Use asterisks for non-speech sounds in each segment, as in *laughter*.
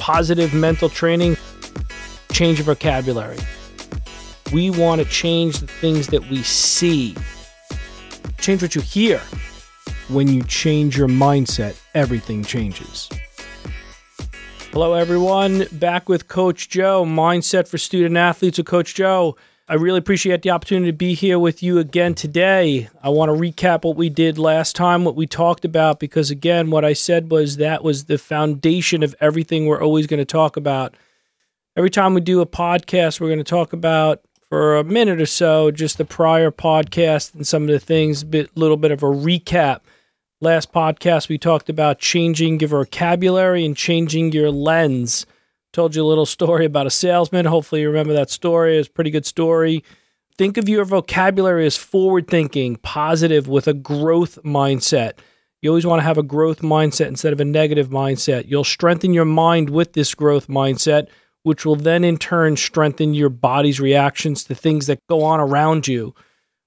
positive mental training, change your vocabulary. We want to change the things that we see, change what you hear. When you change your mindset, everything changes. Hello, everyone. Back with Coach Joe, Mindset for Student Athletes with Coach Joe. I really appreciate the opportunity to be here with you again today. I want to recap what we did last time, what we talked about, because again, what I said was that was the foundation of everything we're always going to talk about. Every time we do a podcast, we're going to talk about for a minute or so just the prior podcast and some of the things, a little bit of a recap. Last podcast, we talked about changing your vocabulary and changing your lens told you a little story about a salesman. Hopefully, you remember that story. It's a pretty good story. Think of your vocabulary as forward thinking, positive, with a growth mindset. You always want to have a growth mindset instead of a negative mindset. You'll strengthen your mind with this growth mindset, which will then in turn strengthen your body's reactions to things that go on around you.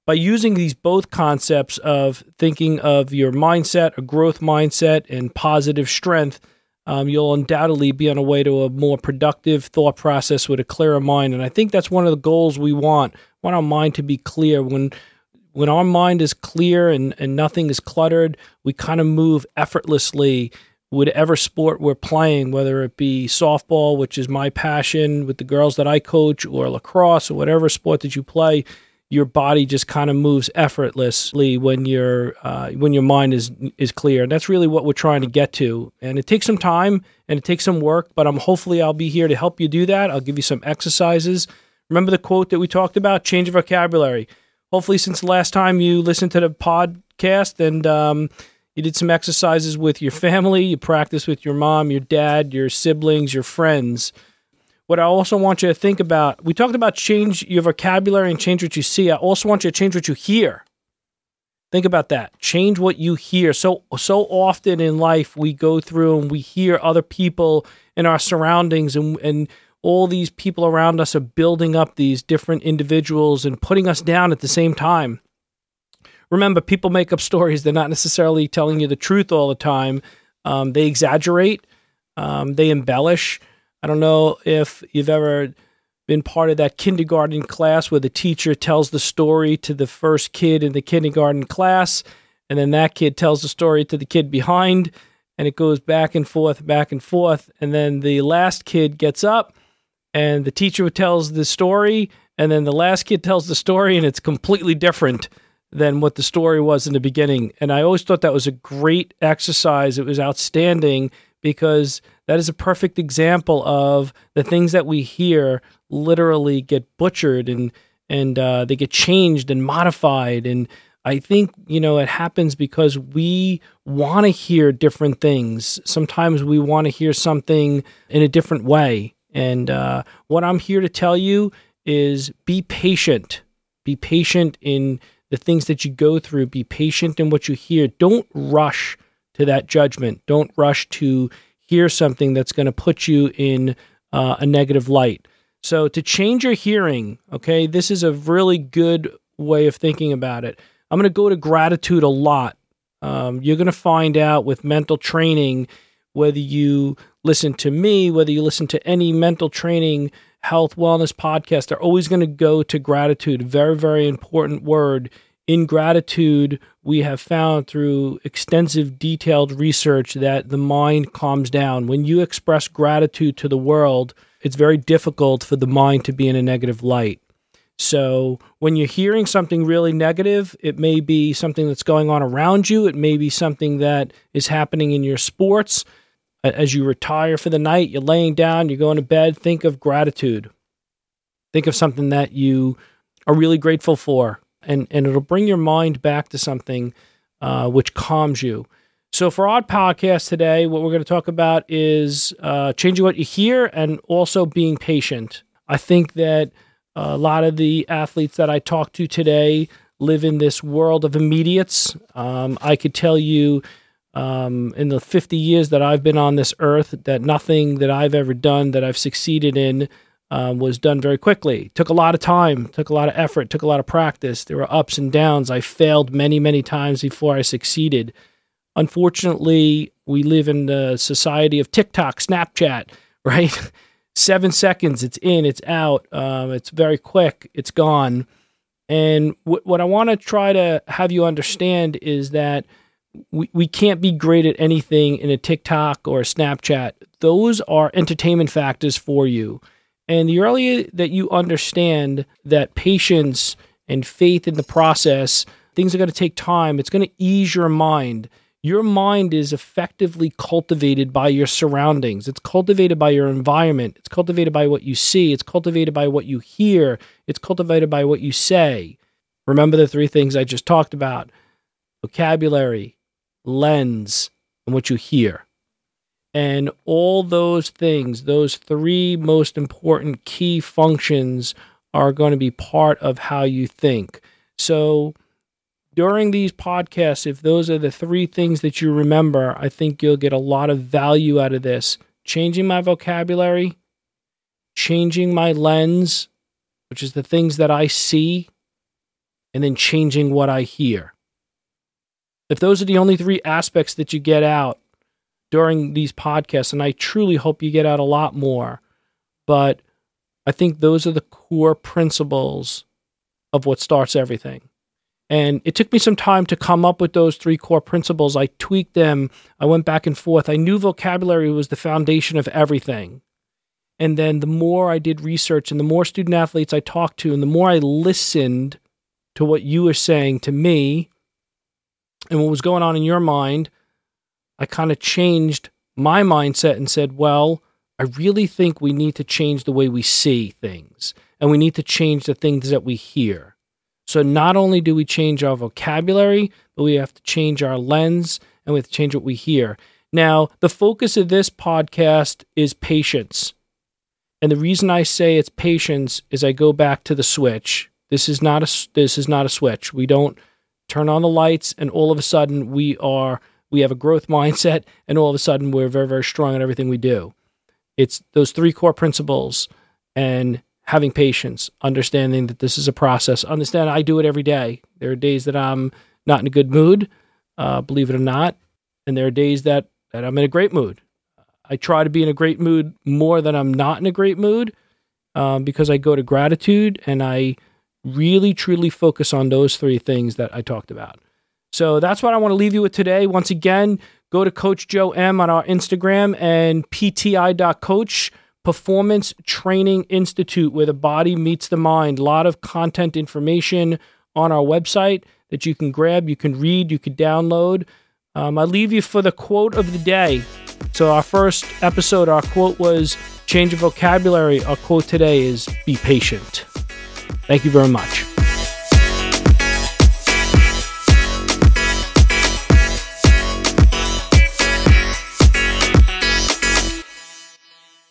By using these both concepts of thinking of your mindset, a growth mindset, and positive strength, um, you'll undoubtedly be on a way to a more productive thought process with a clearer mind. And I think that's one of the goals we want. We want our mind to be clear. When when our mind is clear and, and nothing is cluttered, we kind of move effortlessly whatever sport we're playing, whether it be softball, which is my passion with the girls that I coach, or lacrosse, or whatever sport that you play your body just kind of moves effortlessly when your uh, when your mind is is clear. And that's really what we're trying to get to. And it takes some time and it takes some work, but I'm hopefully I'll be here to help you do that. I'll give you some exercises. Remember the quote that we talked about: change of vocabulary. Hopefully, since the last time you listened to the podcast and um, you did some exercises with your family, you practice with your mom, your dad, your siblings, your friends what I also want you to think about, we talked about change your vocabulary and change what you see. I also want you to change what you hear. Think about that. Change what you hear. So so often in life we go through and we hear other people in our surroundings and and all these people around us are building up these different individuals and putting us down at the same time. Remember, people make up stories. They're not necessarily telling you the truth all the time. Um, they exaggerate, um, they embellish. I don't know if you've ever been part of that kindergarten class where the teacher tells the story to the first kid in the kindergarten class, and then that kid tells the story to the kid behind, and it goes back and forth, back and forth. And then the last kid gets up, and the teacher tells the story, and then the last kid tells the story, and it's completely different than what the story was in the beginning. And I always thought that was a great exercise. It was outstanding because that is a perfect example of the things that we hear literally get butchered and and uh, they get changed and modified and I think you know it happens because we want to hear different things. Sometimes we want to hear something in a different way. And uh, what I'm here to tell you is be patient. Be patient in the things that you go through. Be patient in what you hear. Don't rush to that judgment. Don't rush to hear something that's going to put you in uh, a negative light. So, to change your hearing, okay, this is a really good way of thinking about it. I'm going to go to gratitude a lot. Um, you're going to find out with mental training, whether you listen to me, whether you listen to any mental training, health, wellness podcast, they're always going to go to gratitude. Very, very important word in gratitude, we have found through extensive, detailed research that the mind calms down. When you express gratitude to the world, it's very difficult for the mind to be in a negative light. So, when you're hearing something really negative, it may be something that's going on around you, it may be something that is happening in your sports. As you retire for the night, you're laying down, you're going to bed, think of gratitude. Think of something that you are really grateful for and, and it'll bring your mind back to something uh, which calms you. So, for our podcast today, what we're going to talk about is uh, changing what you hear and also being patient. I think that a lot of the athletes that I talk to today live in this world of immediates. Um, I could tell you um, in the 50 years that I've been on this earth that nothing that I've ever done that I've succeeded in um, was done very quickly. Took a lot of time, took a lot of effort, took a lot of practice. There were ups and downs. I failed many, many times before I succeeded. Unfortunately, we live in the society of TikTok, Snapchat, *laughs* right? Seven seconds, it's in, it's out. Um, it's very quick, it's gone. And w- what I want to try to have you understand is that we, we can't be great at anything in a TikTok or a Snapchat. Those are entertainment factors for you. And the earlier that you understand that patience and faith in the process, things are going to take time, it's going to ease your mind. Your mind is effectively cultivated by your surroundings. It's cultivated by your environment. It's cultivated by what you see. It's cultivated by what you hear. It's cultivated by what you say. Remember the three things I just talked about vocabulary, lens, and what you hear. And all those things, those three most important key functions, are going to be part of how you think. So, during these podcasts, if those are the three things that you remember, I think you'll get a lot of value out of this. Changing my vocabulary, changing my lens, which is the things that I see, and then changing what I hear. If those are the only three aspects that you get out during these podcasts, and I truly hope you get out a lot more, but I think those are the core principles of what starts everything. And it took me some time to come up with those three core principles. I tweaked them, I went back and forth. I knew vocabulary was the foundation of everything. And then the more I did research and the more student athletes I talked to, and the more I listened to what you were saying to me and what was going on in your mind, I kind of changed my mindset and said, well, I really think we need to change the way we see things and we need to change the things that we hear. So not only do we change our vocabulary, but we have to change our lens and we have to change what we hear. Now, the focus of this podcast is patience. And the reason I say it's patience is I go back to the switch. This is not a this is not a switch. We don't turn on the lights and all of a sudden we are we have a growth *laughs* mindset and all of a sudden we're very very strong at everything we do. It's those three core principles and having patience, understanding that this is a process. Understand I do it every day. There are days that I'm not in a good mood, uh, believe it or not, and there are days that, that I'm in a great mood. I try to be in a great mood more than I'm not in a great mood um, because I go to gratitude and I really truly focus on those three things that I talked about. So that's what I want to leave you with today. Once again, go to Coach Joe M on our Instagram and pti.coach Performance Training Institute, where the body meets the mind. A lot of content information on our website that you can grab, you can read, you can download. Um, I leave you for the quote of the day. So, our first episode, our quote was change of vocabulary. Our quote today is be patient. Thank you very much.